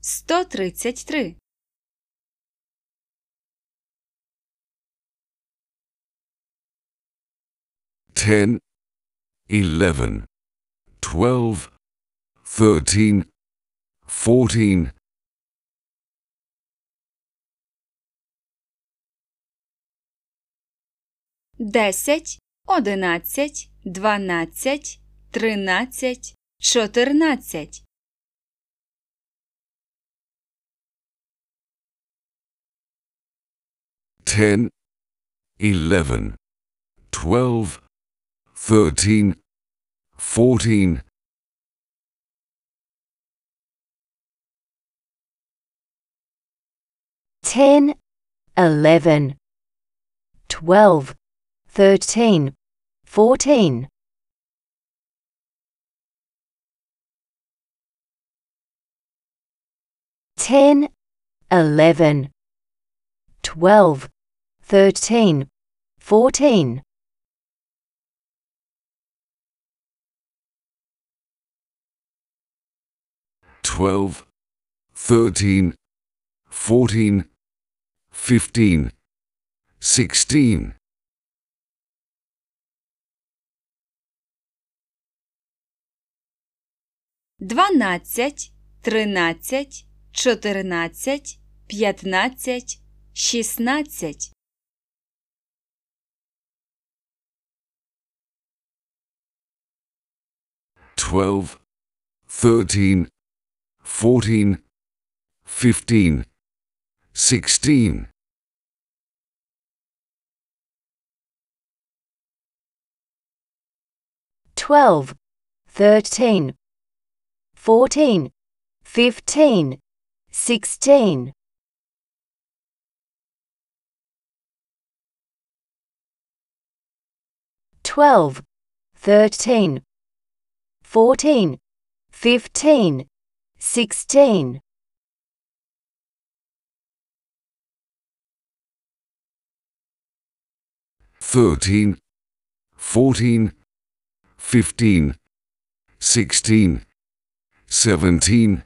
сто тридцять три, ten, eleven, twelve, thirteen, fourteen, десять, одинадцять, дванадцять, 10, 11, 12, 13, 14, Ten, eleven, twelve, thirteen, fourteen. Ten, eleven, twelve, thirteen, fourteen, twelve, thirteen, fourteen, fifteen, sixteen, дванадцять, тринадцять, чотирнадцять, п'ятнадцять, шістнадцять, twelve, thirteen, fourteen, fifteen, sixteen, twelve, thirteen, fourteen, fifteen, sixteen, twelve, thirteen, 14, 15, 16. Thirteen, fourteen, fifteen, sixteen, seventeen. 13, 14,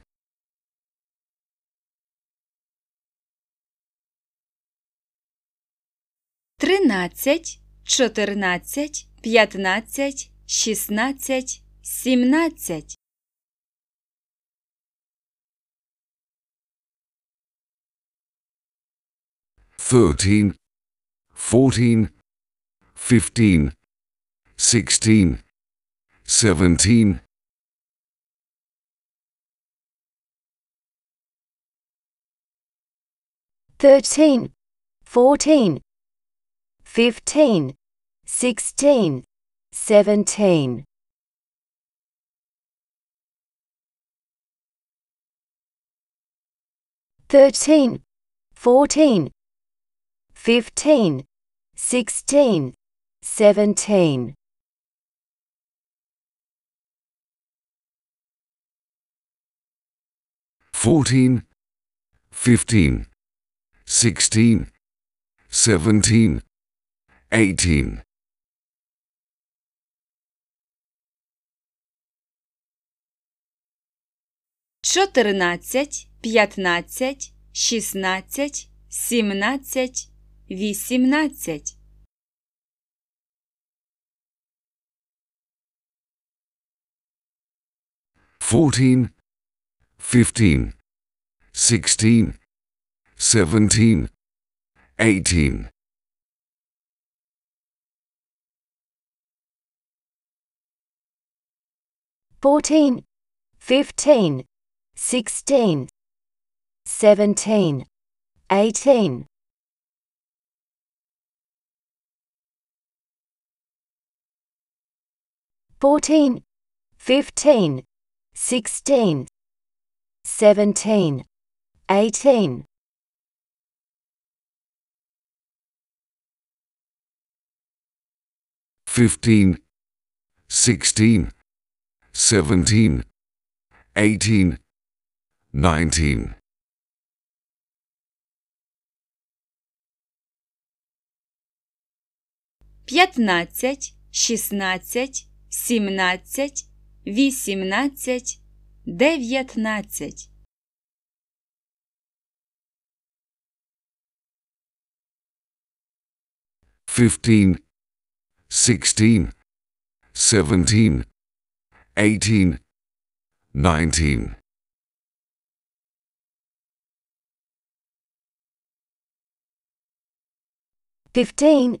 15, 16, сімнадцять, thirteen, fourteen, fifteen, sixteen, seventeen, thirteen, fourteen, fifteen, sixteen, seventeen, 13, 14, 15, 16, 17. Fourteen, fifteen, sixteen, seventeen, eighteen. 14 15, 16, 17, 18. Fourteen, fifteen, sixteen, seventeen, eighteen. Fourteen, fifteen, sixteen, 17, 18. Fourteen, fifteen, sixteen, seventeen, eighteen. 15, 16, 17, 18, 19. 15, 16, 17, 18, 19. Fifteen, sixteen, seventeen, eighteen, nineteen. Fifteen,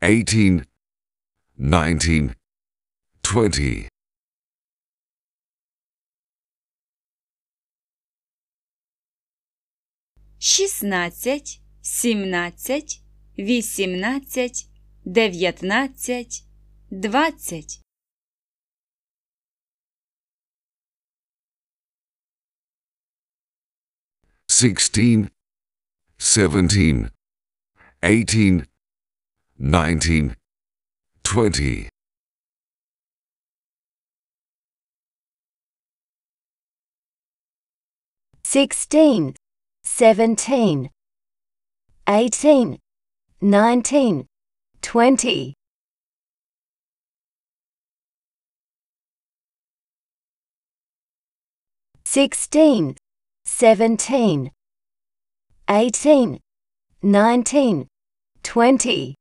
18, 19, 20, шістнадцять, сімнадцять, вісімнадцять, дев'ятнадцять, двадцять. sixteen, seventeen, eighteen, nineteen, twenty, sixteen, seventeen, eighteen, nineteen, twenty, sixteen, seventeen, eighteen, nineteen, twenty,